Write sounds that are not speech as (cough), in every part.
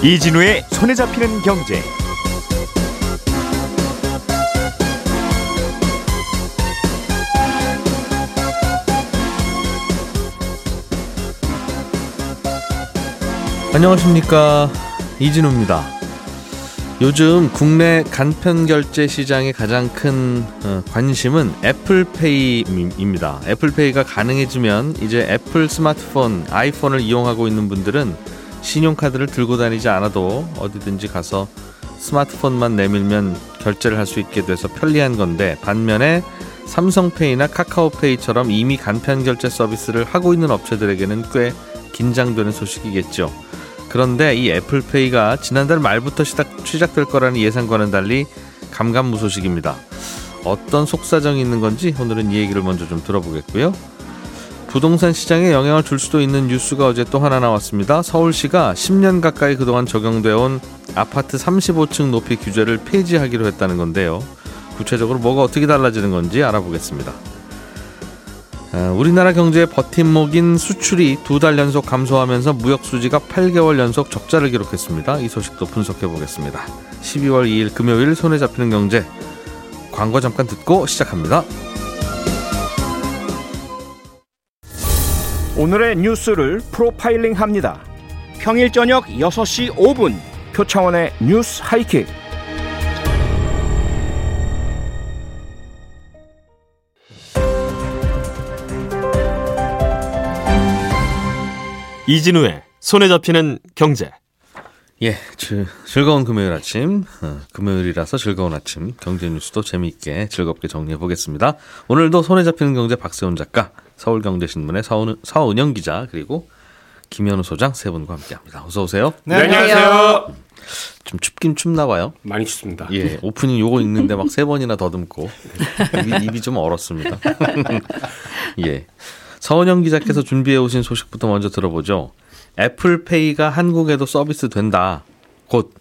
이진우의 손에 잡히는 경제. 안녕하십니까 이진우입니다. 요즘 국내 간편 결제 시장의 가장 큰 어, 관심은 애플페이입니다. 애플페이가 가능해지면 이제 애플 스마트폰, 아이폰을 이용하고 있는 분들은 신용카드를 들고 다니지 않아도 어디든지 가서 스마트폰만 내밀면 결제를 할 수 있게 돼서 편리한 건데 반면에 삼성페이나 카카오페이처럼 이미 간편 결제 서비스를 하고 있는 업체들에게는 꽤 긴장되는 소식이겠죠. 그런데 이 애플페이가 지난달 말부터 시작, 시작될 거라는 예상과는 달리 감감무소식입니다. 어떤 속사정이 있는 건지 오늘은 이 얘기를 먼저 좀 들어보겠고요. 부동산 시장에 영향을 줄 수도 있는 뉴스가 어제 또 하나 나왔습니다. 서울시가 10년 가까이 그동안 적용되어 온 아파트 35층 높이 규제를 폐지하기로 했다는 건데요. 구체적으로 뭐가 어떻게 달라지는 건지 알아보겠습니다. 아, 우리나라 경제의 버팀목인 수출이 두 달 연속 감소하면서 무역 수지가 8개월 연속 적자를 기록했습니다. 이 소식도 분석해 보겠습니다. 12월 2일 금요일 손에 잡히는 경제 광고 잠깐 듣고 시작합니다. 오늘의 뉴스를 프로파일링 합니다. 평일 저녁 6시 5분 표창원의 뉴스 하이킥. 이진우의 손에 잡히는 경제. 예, 즐, 즐거운 금요일 아침, 어, 금요일이라서 즐거운 아침, 경제 뉴스도 재미있게 즐겁게 정리해 보겠습니다. 오늘도 손에 잡히는 경제 박세훈 작가, 서울경제신문의 서은, 서은영 기자, 그리고 김현우 소장 세 분과 함께합니다. 어서 오세요. 네, 안녕하세요. 좀 춥긴 춥나 봐요. 많이 춥습니다. 예, 오프닝 요거 읽는데 막 세 번이나 더듬고 입이, 입이 좀 얼었습니다. (laughs) 예. 서은영 기자께서 준비해 오신 소식부터 먼저 들어보죠. 애플페이가 한국에도 서비스 된다. 곧.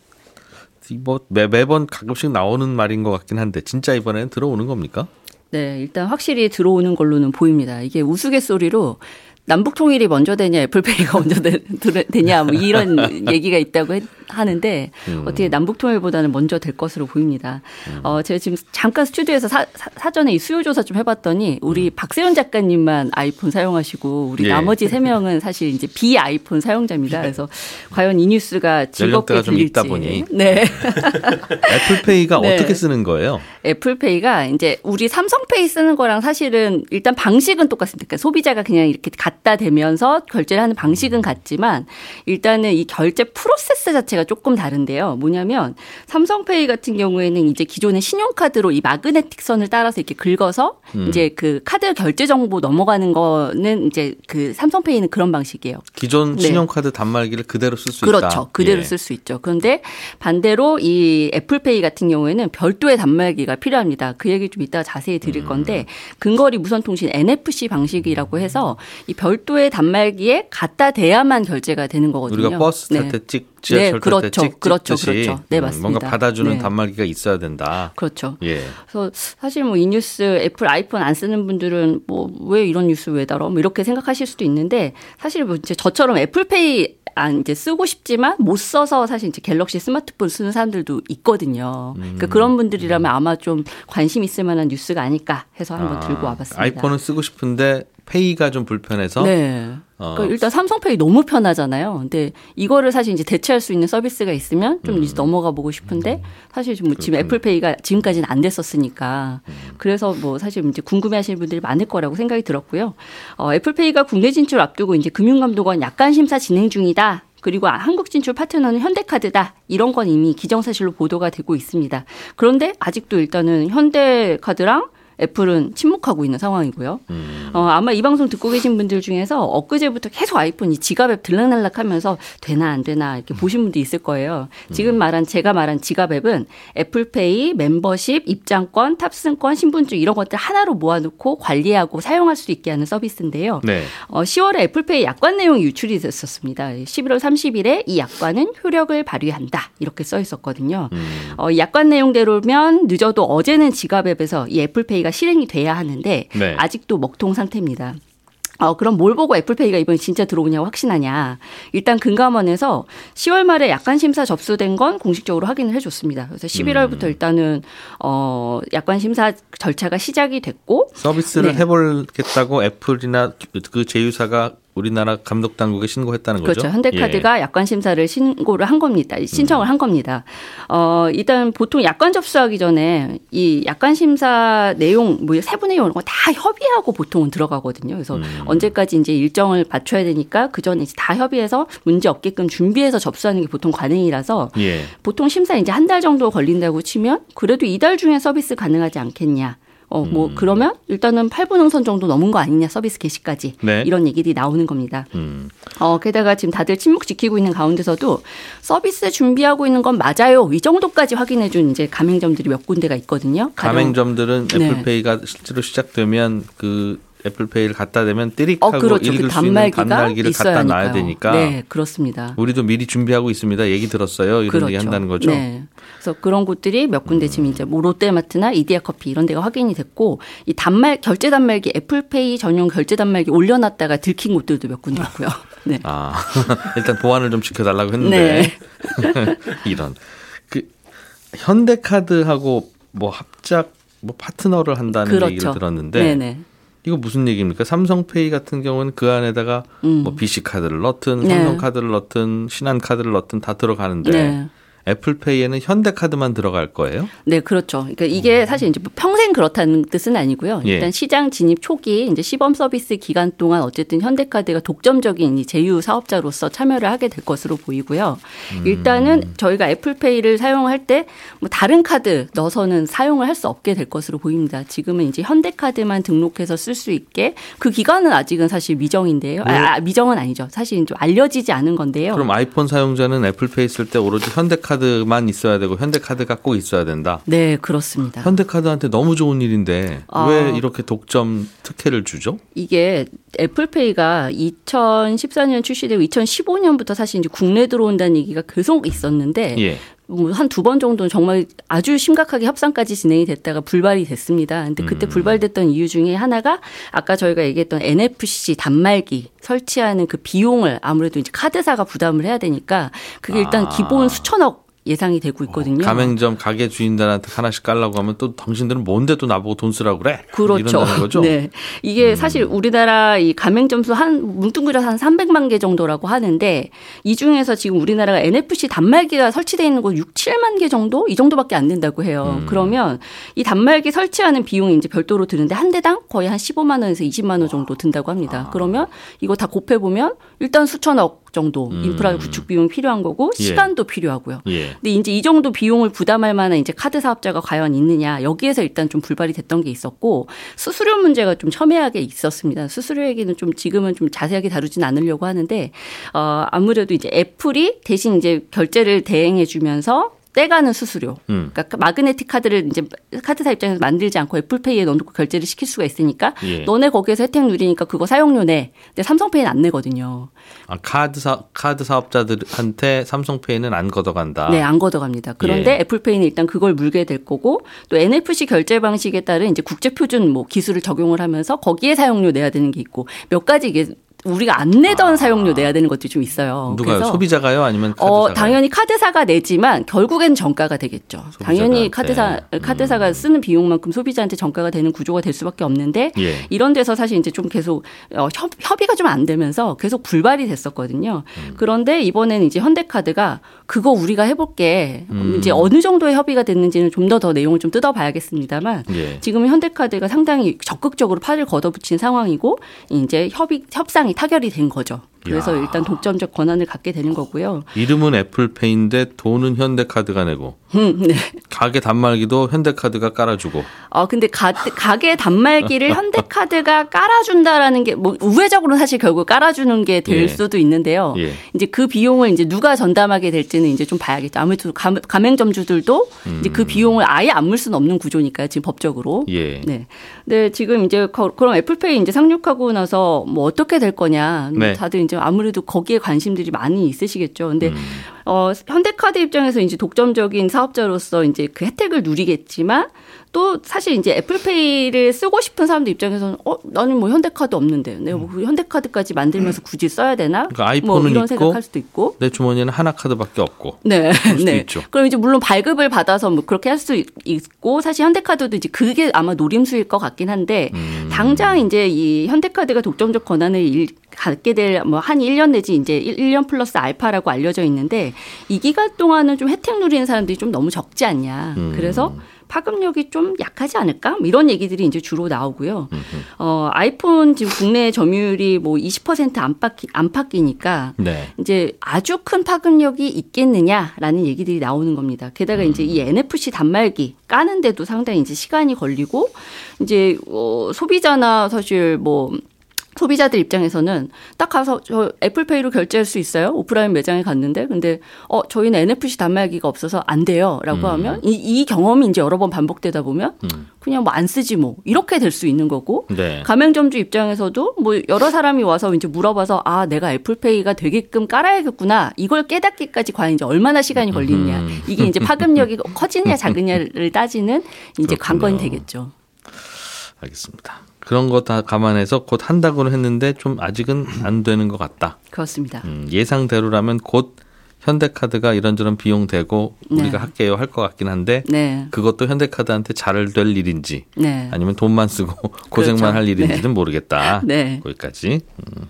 뭐 매, 매번 가끔씩 나오는 말인 것 같긴 한데 진짜 이번에는 들어오는 겁니까? 네, 일단 확실히 들어오는 걸로는 보입니다. 이게 우스갯소리로 남북 통일이 먼저 되냐 애플페이가 (laughs) 먼저 되, 냐 뭐 이런 (laughs) 얘기가 있다고 했, 하는데 음. 어떻게 남북 통일보다는 먼저 될 것으로 보입니다. 음. 어 제가 지금 잠깐 스튜디오에서 사, 사 전에 수요 조사 좀 해봤더니 우리 음. 박세현 작가님만 아이폰 사용하시고 우리 예. 나머지 세 명은 사실 이제 비 아이폰 사용자입니다. 그래서 과연 이 뉴스가 즐겁게 들릴지. 보니. 네. (laughs) 애플페이가 네. 어떻게 쓰는 거예요? 애플페이가 이제 우리 삼성페이 쓰는 거랑 사실은 일단 방식은 똑같습니다. 그러니까 소비자가 그냥 이렇게 갖다 대면서 결제를 하는 방식은 같지만 일단은 이 결제 프로세스 자체가 자체가 조금 다른데요. 뭐냐면 삼성페이 같은 경우에는 이제 기존의 신용카드로 이 마그네틱 선을 따라서 이렇게 긁어서 음. 이제 그 카드 결제 정보 넘어가는 거는 이제 그 삼성페이는 그런 방식이에요. 기존 네. 신용카드 단말기를 그대로 쓸 수 있다. 그렇죠. 그대로 예. 쓸수 있죠. 그런데 반대로 이 애플페이 같은 경우에는 별도의 단말기가 필요합니다. 그 얘기 좀 이따가 자세히 드릴 음. 건데 근거리 무선 통신 NFC 방식이라고 해서 이 별도의 단말기에 갖다 대야만 결제가 되는 거거든요. 우리가 버스 탈때 네. 찍 지하철 네, 그렇죠, 찍, 그렇죠, 그렇죠. 네, 음, 맞습니다. 뭔가 받아주는 네. 단말기가 있어야 된다. 그렇죠. 예. 그래서 사실 뭐 이 뉴스 애플 아이폰 안 쓰는 분들은 뭐 왜 이런 뉴스 왜 다뤄? 뭐 이렇게 생각하실 수도 있는데 사실 뭐 이제 저처럼 애플페이 안 이제 쓰고 싶지만 못 써서 사실 이제 갤럭시 스마트폰 쓰는 사람들도 있거든요. 그러니까 음. 그런 분들이라면 아마 좀 관심 있을 만한 뉴스가 아닐까 해서 한번 아, 들고 와봤습니다. 아이폰은 쓰고 싶은데 페이가 좀 불편해서. 네. 어. 그러니까 일단 삼성페이 너무 편하잖아요. 근데 이거를 사실 이제 대체할 수 있는 서비스가 있으면 좀 음. 이제 넘어가 보고 싶은데 음. 사실 뭐 지금 애플페이가 지금까지는 안 됐었으니까 음. 그래서 뭐 사실 이제 궁금해하시는 분들이 많을 거라고 생각이 들었고요. 어, 애플페이가 국내 진출 앞두고 이제 금융감독원 약관 심사 진행 중이다. 그리고 한국 진출 파트너는 현대카드다. 이런 건 이미 기정사실로 보도가 되고 있습니다. 그런데 아직도 일단은 현대카드랑 애플은 침묵하고 있는 상황이고요. 음. 어, 아마 이 방송 듣고 계신 분들 중에서 엊그제부터 계속 아이폰이 지갑 앱 들락날락 하면서 되나 안 되나 이렇게 음. 보신 분도 있을 거예요. 지금 음. 말한 제가 말한 지갑 앱은 애플페이, 멤버십, 입장권, 탑승권, 신분증 이런 것들 하나로 모아놓고 관리하고 사용할 수 있게 하는 서비스인데요. 네. 어, 10월에 애플페이 약관 내용이 유출이 됐었습니다. 11월 30일에 이 약관은 효력을 발휘한다 이렇게 써 있었거든요. 음. 어, 약관 내용대로면 늦어도 어제는 지갑 앱에서 이 애플페이가 실행이 돼야 하는데 네. 아직도 먹통 상태입니다. 어, 그럼 뭘 보고 애플페이가 이번에 진짜 들어오냐고 확신하냐. 일단 금감원에서 10월 말에 약관 심사 접수된 건 공식적으로 확인을 해줬습니다. 그래서 11월부터 음. 일단은, 어, 약관 심사 절차가 시작이 됐고, 서비스를 네. 해보겠다고 애플이나 그 제휴사가 우리나라 감독 당국에 신고했다는 거죠. 그렇죠. 현대카드가 약관 심사를 신고를 한 겁니다. 신청을 한 겁니다. 어, 일단 보통 약관 접수하기 전에 이 약관 심사 내용 뭐 세부 내용 이런 거 다 협의하고 보통은 들어가거든요. 그래서 언제까지 이제 일정을 맞춰야 되니까 그 전에 이제 다 협의해서 문제 없게끔 준비해서 접수하는 게 보통 관행이라서 예. 보통 심사 이제 한 달 정도 걸린다고 치면 그래도 이달 중에 서비스 가능하지 않겠냐. 어, 음. 뭐, 그러면 일단은 8분 응선 정도 넘은 거 아니냐, 서비스 개시까지. 네. 이런 얘기들이 나오는 겁니다. 음. 어, 게다가 지금 다들 침묵 지키고 있는 가운데서도 서비스 준비하고 있는 건 맞아요. 이 정도까지 확인해준 이제 가맹점들이 몇 군데가 있거든요. 가맹점들은 네. 애플페이가 실제로 시작되면 그 애플페이를 갖다 대면 띠릭하고 어, 그렇죠. 읽을 그 수 있는 단말기를 갖다 놔야. 되니까 네, 그렇습니다. 우리도 미리 준비하고 있습니다. 얘기 들었어요. 이런 얘기 한다는 거죠. 네. 그래서 그런 곳들이 몇 군데 지금 이제 뭐 롯데마트나 이디야 커피 이런 데가 확인이 됐고 이 단말 결제 단말기 애플페이 전용 결제 단말기 올려놨다가 들킨 곳들도 몇 군데 있고요. (laughs) 네. 아 (laughs) 일단 보안을 좀 지켜달라고 했는데 네. (laughs) 이런 그 현대카드하고 뭐 합작 뭐 파트너를 한다는 그렇죠. 얘기를 들었는데 네네. 이거 무슨 얘기입니까? 삼성페이 같은 경우는 그 안에다가 뭐 BC 카드를 넣든 네. 삼성 카드를 넣든 신한 카드를 넣든 다 들어가는데 네. 애플페이에는 현대카드만 들어갈 거예요? 네, 그렇죠. 그러니까 이게 사실 이제 뭐 평생 그렇다는 뜻은 아니고요. 예. 일단 시장 진입 초기 이제 시범 서비스 기간 동안 어쨌든 현대카드가 독점적인 이 제휴 사업자로서 참여를 하게 될 것으로 보이고요. 일단은 저희가 애플페이를 사용할 때 뭐 다른 카드 넣어서는 사용을 할 수 없게 될 것으로 보입니다. 지금은 이제 현대카드만 등록해서 쓸 수 있게 그 기간은 아직은 사실 미정인데요. 아, 아, 미정은 아니죠. 사실 좀 알려지지 않은 건데요. 그럼 아이폰 사용자는 애플페이 쓸 때 오로지 현대카드만 있어야 되고 현대카드가 꼭 있어야 된다. 네, 그렇습니다. 현대카드한테 너무 좋은 일인데 아. 왜 이렇게 독점 특혜를 주죠? 이게 애플페이가 2014년 출시되고 2015년부터 사실 이제 국내 들어온다는 얘기가 계속 있었는데 예. 뭐한두번 정도는 정말 아주 심각하게 협상까지 진행이 됐다가 불발이 됐습니다. 근데 그때 음. 불발됐던 이유 중에 하나가 아까 저희가 얘기했던 NFC 단말기 설치하는 그 비용을 아무래도 이제 카드사가 부담을 해야 되니까 그게 일단 아. 기본 수천억 예상이 되고 있거든요. 가맹점 가게 주인들한테 하나씩 깔라고 하면 또 당신들은 뭔데 또 나보고 돈 쓰라고 그래? 그렇죠. 음. (laughs) 네. 이게 사실 우리나라 이 가맹점 수 한 뭉뚱그려서 한 300만 개 정도라고 하는데 이 중에서 지금 우리나라가 NFC 단말기가 설치되어 있는 곳 6, 7만 개 정도 이 정도밖에 안 된다고 해요. 음. 그러면 이 단말기 설치하는 비용이 이제 별도로 드는데 한 대당 거의 한 15만 원에서 20만 원 정도 든다고 합니다. 아. 그러면 이거 다 곱해 보면 일단 수천억 정도 음. 인프라 구축 비용이 필요한 거고 예. 시간도 필요하고요. 예. 근데 이제 이 정도 비용을 부담할 만한 이제 카드 사업자가 과연 있느냐 여기에서 일단 좀 불발이 됐던 게 있었고 수수료 문제가 좀 첨예하게 있었습니다. 수수료 얘기는 좀 지금은 좀 자세하게 다루진 않으려고 하는데 어 아무래도 이제 애플이 대신 이제 결제를 대행해 주면서 떼가는 수수료. 음. 그러니까 마그네틱 카드를 이제 카드사 입장에서 만들지 않고 애플페이에 넣어놓고 결제를 시킬 수가 있으니까 예. 너네 거기에서 혜택 누리니까 그거 사용료 내. 근데 삼성페이는 안 내거든요. 아, 카드 사 카드 사업자들한테 삼성페이는 안 걷어간다. 네, 안 걷어갑니다. 그런데 예. 애플페이는 일단 그걸 물게 될 거고 또 NFC 결제 방식에 따른 이제 국제 표준 뭐 기술을 적용을 하면서 거기에 사용료 내야 되는 게 있고 몇 가지 이게 우리가 안 내던 사용료 내야 되는 것도 좀 있어요. 누가요? 그래서 소비자가요? 아니면 카드사가요? 어, 당연히 카드사가 내지만 결국엔 정가가 되겠죠. 당연히 카드사 음. 카드사가 쓰는 비용만큼 소비자한테 정가가 되는 구조가 될 수밖에 없는데 예. 이런 데서 사실 이제 좀 계속 어, 협, 협의가 좀 안 되면서 계속 불발이 됐었거든요. 음. 그런데 이번에는 이제 현대카드가 그거 우리가 해볼게 음. 이제 어느 정도의 협의가 됐는지는 좀 더더 내용을 좀 뜯어봐야겠습니다만 예. 지금은 현대카드가 상당히 적극적으로 팔을 걷어붙인 상황이고 이제 협의 협상이 타결이 된 거죠. 그래서 야. 일단 독점적 권한을 갖게 되는 거고요. 이름은 애플페이인데 돈은 현대카드가 내고 음, 네. 가게 단말기도 현대카드가 깔아주고 어 근데 가, 가게 단말기를 (laughs) 현대카드가 깔아준다라는 게 뭐 우회적으로는 사실 결국 깔아주는 게될 예. 수도 있는데요. 예. 이제 그 비용을 이제 누가 전담하게 될지는 이제 좀 봐야겠죠. 아무래도 가, 가맹점주들도 이제 그 비용을 아예 안 물 수는 없는 구조니까요. 지금 법적으로. 음. 예. 네. 근데 지금 이제 거- 그럼 애플페이 이제 상륙하고 나서 뭐 어떻게 될 거냐. 네. 다들 이제 아무래도 거기에 관심들이 많이 있으시겠죠. 근데 음. 어 현대카드 입장에서 이제 독점적인 사업자로서 이제 그 혜택을 누리겠지만 또 사실 이제 애플페이를 쓰고 싶은 사람들 입장에서는 어 나는 뭐 현대카드 없는데 내가 뭐 현대카드까지 만들면서 굳이 써야 되나? 그러니까 뭐 아이폰은 이런 있고 생각할 수도 있고. 내 주머니에는 하나 카드밖에 없고. 네, (laughs) 네. 있죠. 그럼 이제 물론 발급을 받아서 뭐 그렇게 할 수 있고 사실 현대카드도 이제 그게 아마 노림수일 것 같긴 한데 음. 당장 이제 이 현대카드가 독점적 권한을 일, 갖게 될 뭐 한 1년 내지 이제 1년 플러스 알파라고 알려져 있는데 이 기간 동안은 좀 혜택 누리는 사람들이 좀 너무 적지 않냐. 음. 그래서 파급력이 좀 약하지 않을까? 뭐 이런 얘기들이 이제 주로 나오고요. 어, 아이폰 지금 국내 점유율이 뭐 20% 안팎 안팎이니까 네. 이제 아주 큰 파급력이 있겠느냐라는 얘기들이 나오는 겁니다. 게다가 이제 이 NFC 단말기 까는데도 상당히 이제 시간이 걸리고 이제 어 소비자나 사실 뭐 소비자들 입장에서는 딱 가서 저 애플페이로 결제할 수 있어요. 오프라인 매장에 갔는데 근데 어 저희는 NFC 단말기가 없어서 안 돼요라고 하면 이, 이 경험이 이제 여러 번 반복되다 보면 그냥 뭐 안 쓰지 뭐 이렇게 될 수 있는 거고 네. 가맹점주 입장에서도 뭐 여러 사람이 와서 이제 물어봐서 아 내가 애플페이가 되게끔 깔아야겠구나 이걸 깨닫기까지 과연 이제 얼마나 시간이 걸리느냐 음. 이게 이제 파급력이 커지느냐 작으냐를 따지는 이제 그렇군요. 관건이 되겠죠. 알겠습니다. 그런 거 다 감안해서 곧 한다고는 했는데 좀 아직은 안 되는 것 같다. 그렇습니다. 음, 예상대로라면 곧 현대카드가 이런저런 비용 우리가 네. 할게요 할 것 같긴 한데 네, 그것도 현대카드한테 잘 될 일인지 네, 아니면 돈만 쓰고 (laughs) 고생만 그렇죠. 할 일인지는 모르겠다. 네. 거기까지. 음,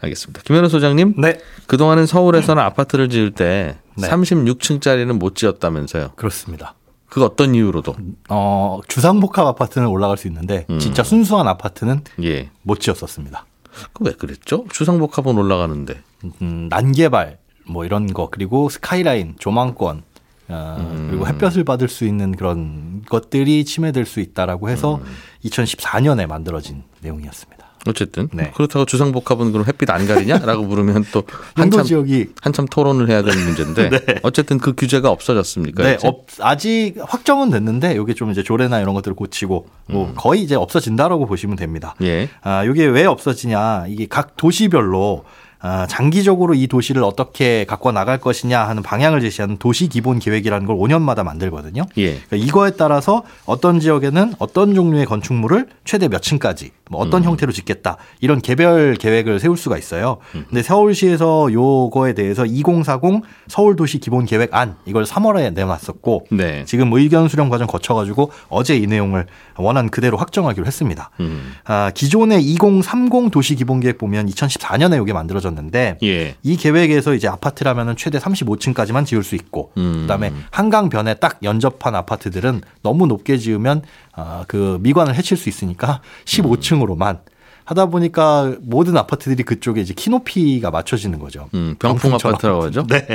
알겠습니다. 김현우 소장님, 네, 그동안은 서울에서는 아파트를 지을 때 네. 36층짜리는 못 지었다면서요. 그렇습니다. 그 어떤 이유로도? 어, 주상복합 아파트는 올라갈 수 있는데 음. 진짜 순수한 아파트는 예. 못 지었었습니다. 그 왜 그랬죠? 주상복합은 올라가는데. 음, 난개발 뭐 이런 거 그리고 스카이라인 조망권 어, 음. 그리고 햇볕을 받을 수 있는 그런 것들이 침해될 수 있다라고 해서 음. 2014년에 만들어진 내용이었습니다. 어쨌든 네. 그렇다고 주상복합은 그럼 햇빛 안 가리냐라고 (laughs) 물으면 또 (laughs) 한참 지역이 한참 토론을 해야 되는 문제인데 (laughs) 어쨌든 그 규제가 없어졌습니까? 네? 없, 아직 확정은 됐는데 이게 좀 이제 조례나 이런 것들을 고치고 뭐 거의 이제 없어진다라고 보시면 됩니다. 예. 아, 이게 왜 없어지냐? 이게 각 도시별로 아, 장기적으로 이 도시를 어떻게 갖고 나갈 것이냐 하는 방향을 제시하는 도시 기본 계획이라는 걸 5년마다 만들거든요. 예. 그러니까 이거에 따라서 어떤 지역에는 어떤 종류의 건축물을 최대 몇 층까지 뭐 어떤 형태로 짓겠다 이런 개별 계획을 세울 수가 있어요. 근데 서울시에서 요거에 대해서 2040 서울도시 기본 계획 안 이걸 3월에 내놨었고 네. 지금 의견 수렴 과정 거쳐가지고 어제 이 내용을 원안 그대로 확정하기로 했습니다. 음. 아, 기존의 2030 도시 기본 계획 보면 2014년에 이게 만들어졌는데 예. 이 계획에서 이제 아파트라면은 최대 35층까지만 지을 수 있고 음. 그다음에 한강변에 딱 연접한 아파트들은 너무 높게 지으면 아, 그 미관을 해칠 수 있으니까 15층으로만 하다 보니까 모든 아파트들이 그쪽에 이제 키높이가 맞춰지는 거죠. 음, 병풍. 아파트라고 하죠. 네.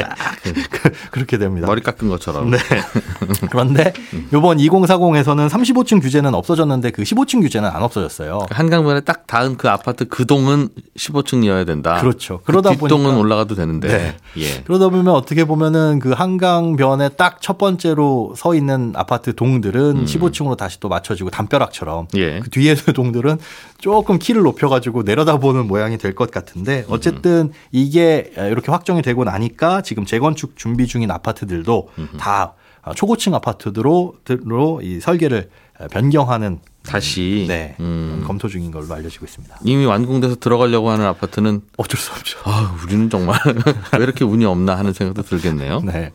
그- (laughs) 그렇게 됩니다. 머리 깎은 것처럼. 네. (laughs) 그런데 요번 2040에서는 35층 규제는 없어졌는데 그 15층 규제는 안 없어졌어요. 한강변에 딱 닿은 그 아파트 그 동은 15층이어야 된다. 그렇죠. 그 그러다 뒷동은 보니까 올라가도 되는데. 네. 예. 그러다 보면 어떻게 보면은 그 한강변에 딱 첫 번째로 서 있는 아파트 동들은 15층으로 다시 또 맞춰지고 담벼락처럼 음. 예. 그 뒤에 서 (laughs) 동들은 조금 키를 높여가지고 내려다보는 모양이 될 것 같은데 어쨌든 이게 이렇게 확정이 되고 나니까 지금 재건축 준비 중인 아파트들도 다 초고층 아파트로 들로 이 설계를 변경하는 다시 네 음, 검토 중인 걸로 알려지고 있습니다. 이미 완공돼서 들어가려고 하는 아파트는 어쩔 수 없죠. 아, 우리는 정말 (laughs) 왜 이렇게 운이 없나 하는 생각도 들겠네요. 네.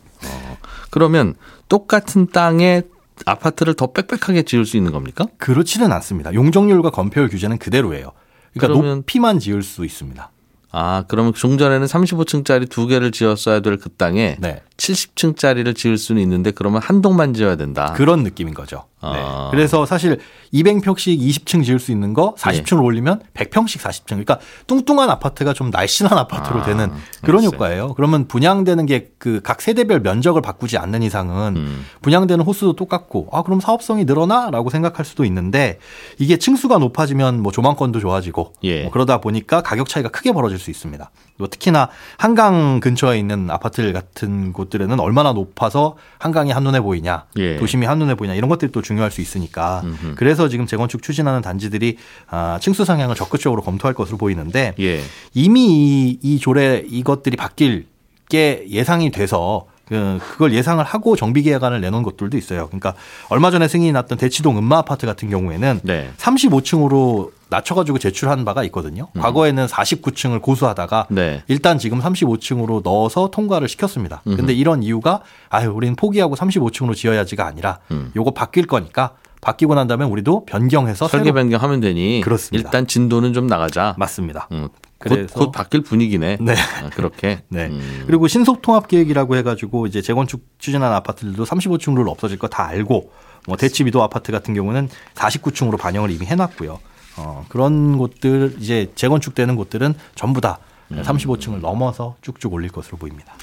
그러면 똑같은 땅에 아파트를 더 빽빽하게 지을 수 있는 겁니까? 그렇지는 않습니다. 용적률과 건폐율 규제는 그대로예요. 그러니까 그러면- 높이만 지을 수 있습니다. 아, 그러면 종전에는 35층짜리 두 개를 지었어야 될 그 땅에 네. 70층짜리를 지을 수는 있는데 그러면 한 동만 지어야 된다. 그런 느낌인 거죠. 네. 아. 그래서 사실 200평씩 20층 지을 수 있는 거 예. 40층을 올리면 100평씩 40층. 그러니까 뚱뚱한 아파트가 좀 날씬한 아파트로 아, 되는 그런 알았어요. 효과예요. 그러면 분양되는 게 그 각 세대별 면적을 바꾸지 않는 이상은 음. 분양되는 호수도 똑같고 아 그럼 사업성이 늘어나라고 생각할 수도 있는데 이게 층수가 높아지면 뭐 조망권도 좋아지고 예. 뭐 그러다 보니까 가격 차이가 크게 벌어질 수 있습니다. 뭐 특히나 한강 근처에 있는 아파트들 같은 곳 곳들에는 얼마나 높아서 한강이 한눈에 보이냐, 예. 도심이 한눈에 보이냐 이런 것들이 또 중요할 수 있으니까 그래서 지금 재건축 추진하는 단지들이 아, 층수 상향을 적극적으로 검토할 것으로 보이는데 예. 이미 이, 이 조례 이것들이 바뀔 게 예상이 돼서 그, 그걸 예상을 하고 정비 계약안을 내놓은 것들도 있어요. 그러니까 얼마 전에 승인이 났던 대치동 음마 아파트 같은 경우에는 네. 35층으로 낮춰가지고 제출한 바가 있거든요. 과거에는 49층을 고수하다가 음. 네. 일단 지금 35층으로 넣어서 통과를 시켰습니다. 근데 이런 이유가 아유 우리는 포기하고 35층으로 지어야지가 아니라 요거 바뀔 거니까 바뀌고 난 다음에 우리도 변경해서 설계 변경하면 되니 그렇습니다. 일단 진도는 좀 나가자. 맞습니다. 음, 곧, 곧 바뀔 분위기네. 네. 아, 그렇게. (laughs) 네. 음. 그리고 신속 통합 계획이라고 해가지고 이제 재건축 추진한 아파트들도 35층 룰 없어질 거 다 알고 뭐 대치 미도 아파트 같은 경우는 49층으로 반영을 이미 해놨고요. 어, 그런 곳들 이제 재건축되는 곳들은 전부 다 음. 35층을 넘어서 쭉쭉 올릴 것으로 보입니다.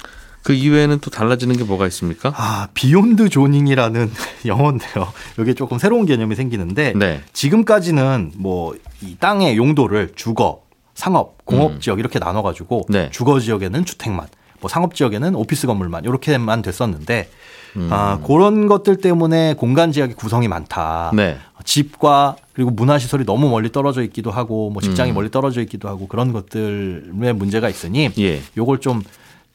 그 이외에는 또 달라지는 게 뭐가 있습니까? 아 beyond zoning이라는 (laughs) 영어인데요. 이게 조금 새로운 개념이 생기는데 네. 지금까지는 뭐 이 땅의 용도를 주거, 상업, 공업 지역 이렇게 나눠 가지고 네. 주거 지역에는 주택만, 뭐 상업 지역에는 오피스 건물만 이렇게만 됐었는데 아, 그런 것들 때문에 공간 제약의 구성이 많다. 네. 집과 그리고 문화 시설이 너무 멀리 떨어져 있기도 하고 뭐 직장이 멀리 떨어져 있기도 하고 그런 것들에 문제가 있으니 예. 요걸 좀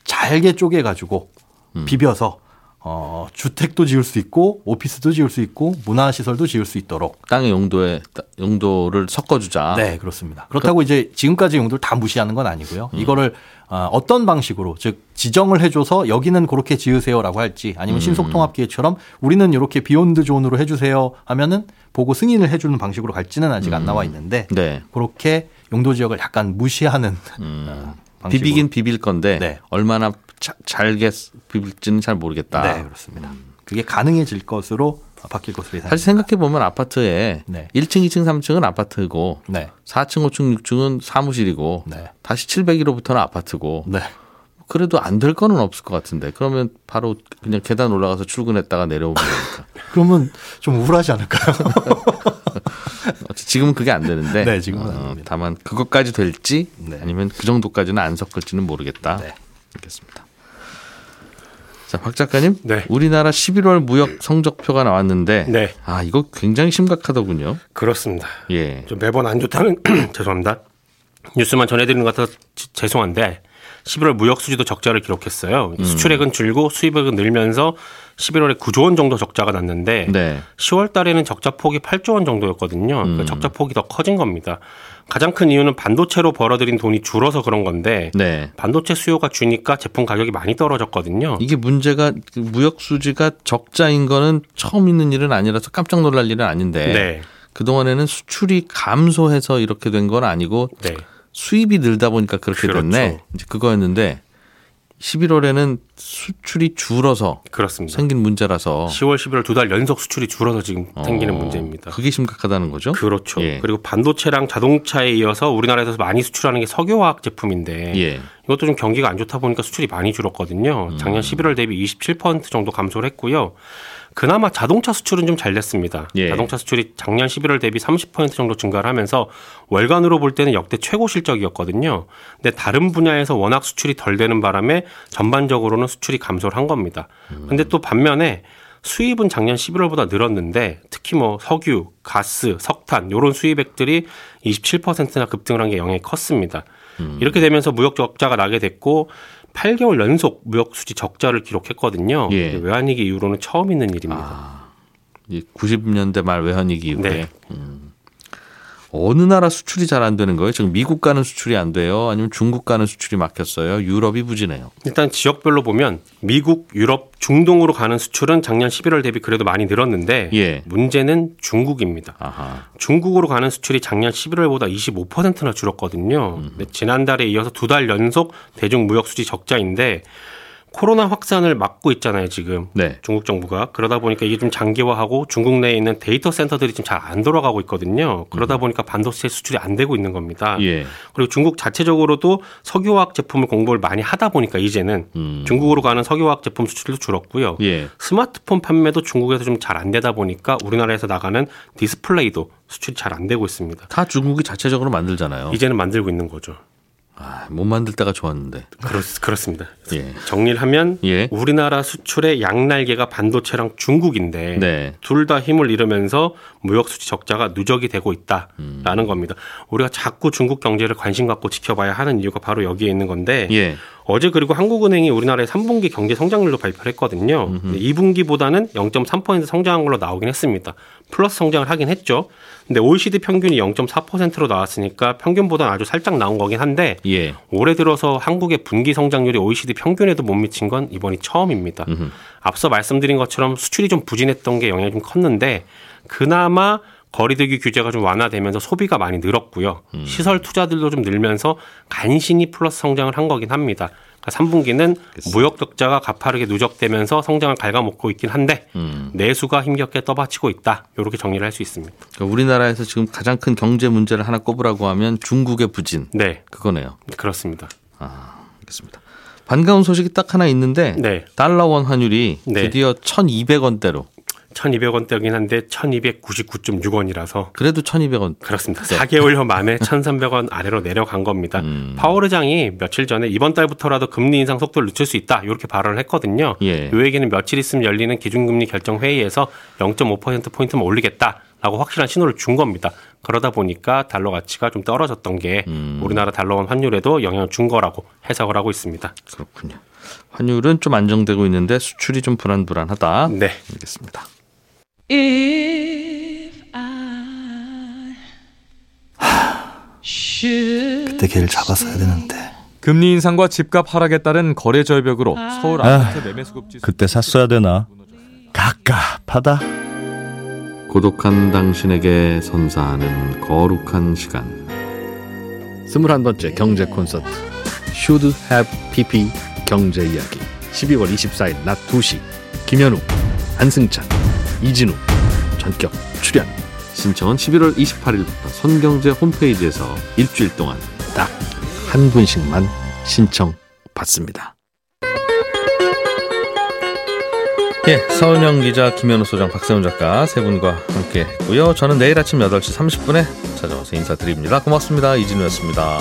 잘게 쪼개 가지고 음. 비벼서 어, 주택도 지을 수 있고 오피스도 지을 수 있고 문화 시설도 지을 수 있도록 땅의 용도에 따- 용도를 섞어주자. 네, 그렇습니다. 그렇다고 이제 지금까지 용도를 다 무시하는 건 아니고요. 음. 이거를 어, 어떤 방식으로 즉 지정을 해줘서 여기는 그렇게 지으세요라고 할지 음. 아니면 신속통합기획처럼 우리는 이렇게 beyond zone으로 해주세요 하면은 보고 승인을 해주는 방식으로 갈지는 아직 안 나와 있는데 네. 그렇게 용도 지역을 약간 무시하는 어, 방식으로. 음. 비비긴 비빌 건데 네. 얼마나 자- 잘게 비빌지는 잘 모르겠다. 네, 그렇습니다. 그게 가능해질 것으로 바뀔 것으로 예상. 사실 생각해 보면 아파트에 네. 1층, 2층, 3층은 아파트고 네, 4층, 5층, 6층은 사무실이고 네, 다시 701호부터는 아파트고 네. 그래도 안 될 거는 없을 것 같은데 그러면 바로 그냥 계단 올라가서 출근했다가 내려오면 되니까 (laughs) 그러면 좀 우울하지 않을까요? (laughs) 지금은 그게 안 되는데 어, (laughs) 네, 지금은 안 됩니다. 다만 그것까지 될지 네. 아니면 그 정도까지는 안 섞을지는 모르겠다. 네. 알겠습니다. 자, 박 작가님, 네. 우리나라 11월 무역 성적표가 나왔는데 네. 아 이거 굉장히 심각하더군요. 그렇습니다. 예, 좀 매번 안 좋다는 (clears throat) 죄송합니다. 뉴스만 전해드리는 것 같아서 지- 죄송한데 11월 무역 수지도 적자를 기록했어요. 음. 수출액은 줄고 수입액은 늘면서 11월에 9조 원 정도 적자가 났는데 네, 10월 달에는 적자 폭이 8조 원 정도였거든요. 음. 그 적자 폭이 더 커진 겁니다. 가장 큰 이유는 반도체로 벌어들인 돈이 줄어서 그런 건데 네. 반도체 수요가 주니까 제품 가격이 많이 떨어졌거든요. 이게 문제가 그 무역 수지가 적자인 거는 처음 있는 일은 아니라서 깜짝 놀랄 일은 아닌데 네. 그 동안에는 수출이 감소해서 이렇게 된 건 아니고 네. 수입이 늘다 보니까 그렇게 그렇죠. 됐네. 이제 그거였는데 11월에는 수출이 줄어서 그렇습니다. 생긴 문제라서 10월, 11월 두 달 연속 수출이 줄어서 지금 생기는 어, 문제입니다. 그게 심각하다는 거죠? 그렇죠. 예. 그리고 반도체랑 자동차에 이어서 우리나라에서 많이 수출하는 게 석유화학 제품인데 예. 이것도 좀 경기가 안 좋다 보니까 수출이 많이 줄었거든요. 음. 작년 11월 대비 27% 정도 감소를 했고요. 그나마 자동차 수출은 좀 잘 됐습니다. 예. 자동차 수출이 작년 11월 대비 30% 정도 증가를 하면서 월간으로 볼 때는 역대 최고 실적이었거든요. 근데 다른 분야에서 워낙 수출이 덜 되는 바람에 전반적으로는 수출이 감소를 한 겁니다. 근데 또 반면에 수입은 작년 11월보다 늘었는데 특히 뭐 석유, 가스, 석탄 요런 수입액들이 27%나 급등을 한 게 영향이 컸습니다. 이렇게 되면서 무역 적자가 나게 됐고 8개월 연속 무역 수지 적자를 기록했거든요. 예. 외환위기 이후로는 처음 있는 일입니다. 아, 이 90년대 말 외환위기 이후에 네. 음. 어느 나라 수출이 잘 안 되는 거예요? 지금 미국 가는 수출이 안 돼요? 아니면 중국 가는 수출이 막혔어요? 유럽이 부진해요. 일단 지역별로 보면 미국, 유럽, 중동으로 가는 수출은 작년 11월 대비 그래도 많이 늘었는데 예. 문제는 중국입니다. 아하. 중국으로 가는 수출이 작년 11월보다 25%나 줄었거든요. 지난달에 이어서 두 달 연속 대중 무역 수지 적자인데 코로나 확산을 막고 있잖아요, 지금. 네. 중국 정부가 그러다 보니까 이게 좀 장기화하고 중국 내에 있는 데이터 센터들이 좀잘안 돌아가고 있거든요. 그러다 보니까 반도체 수출이 안 되고 있는 겁니다. 예. 그리고 중국 자체적으로도 석유화학 제품을 공부를 많이 하다 보니까 이제는 음. 중국으로 가는 석유화학 제품 수출도 줄었고요. 예. 스마트폰 판매도 중국에서 좀 잘 안 되다 보니까 우리나라에서 나가는 디스플레이도 수출이 잘 안 되고 있습니다. 다 중국이 자체적으로 만들잖아요. 이제는 만들고 있는 거죠. 아, 못 만들 때가 좋았는데. 그렇, 그렇습니다. 예. 정리를 하면 예. 우리나라 수출의 양날개가 반도체랑 중국인데 네. 둘다 힘을 잃으면서 무역 수지 적자가 누적이 되고 있다라는 겁니다. 우리가 자꾸 중국 경제를 관심 갖고 지켜봐야 하는 이유가 바로 여기에 있는 건데 예. 어제 그리고 한국은행이 우리나라의 3분기 경제 성장률도 발표를 했거든요. 2분기보다는 0.3% 성장한 걸로 나오긴 했습니다. 플러스 성장을 하긴 했죠. 근데 OECD 평균이 0.4%로 나왔으니까 평균보다는 아주 살짝 나온 거긴 한데 예. 올해 들어서 한국의 분기 성장률이 OECD 평균에도 못 미친 건 이번이 처음입니다. 앞서 말씀드린 것처럼 수출이 좀 부진했던 게 영향이 좀 컸는데 그나마 거리두기 규제가 좀 완화되면서 소비가 많이 늘었고요. 시설 투자들도 좀 늘면서 간신히 플러스 성장을 한 거긴 합니다. 그러니까 3분기는 무역 적자가 가파르게 누적되면서 성장을 갉아먹고 있긴 한데 내수가 힘겹게 떠받치고 있다. 이렇게 정리를 할 수 있습니다. 그러니까 우리나라에서 지금 가장 큰 경제 문제를 하나 꼽으라고 하면 중국의 부진. 네, 그거네요. 그렇습니다. 알겠습니다. 반가운 소식이 딱 하나 있는데 네. 달러 원 환율이 네. 드디어 1,200원대로 1,200원대긴 한데 1,299.6원이라서 그래도 1,200원. 그렇습니다. 네. 4개월여 (laughs) 만에 1,300원 아래로 내려간 겁니다. 음. 파월 의장이 며칠 전에 이번 달부터라도 금리 인상 속도를 늦출 수 있다 이렇게 발언을 했거든요. 예. 요 얘기는 며칠 있으면 열리는 기준금리 결정 회의에서 0.5% 포인트만 올리겠다 라고 확실한 신호를 준 겁니다. 그러다 보니까 달러 가치가 좀 떨어졌던 게 음. 우리나라 달러원 환율에도 영향을 준 거라고 해석을 하고 있습니다. 그렇군요. 환율은 좀 안정되고 있는데 수출이 좀 불안불안하다. 네. 알겠습니다. If I should 그때 걔를 잡았어야 되는데. 금리 인상과 집값 하락에 따른 거래 절벽으로 서울 아파트 매매 수급 지수 그때 샀어야 되나? 갑갑하다. 고독한 당신에게 선사하는 거룩한 시간. 스물한 번째 경제 콘서트 Should Have PP 경제 이야기 12월 24일 낮 2시 김현우, 한승찬, 이진우 전격 출연. 신청은 11월 28일부터 손경제 홈페이지에서 일주일 동안 딱 한 분씩만 신청 받습니다. 예, 서은영 기자, 김현우 소장, 박세훈 작가 세 분과 함께 했고요. 저는 내일 아침 8시 30분에 찾아와서 인사드립니다. 고맙습니다. 이진우였습니다.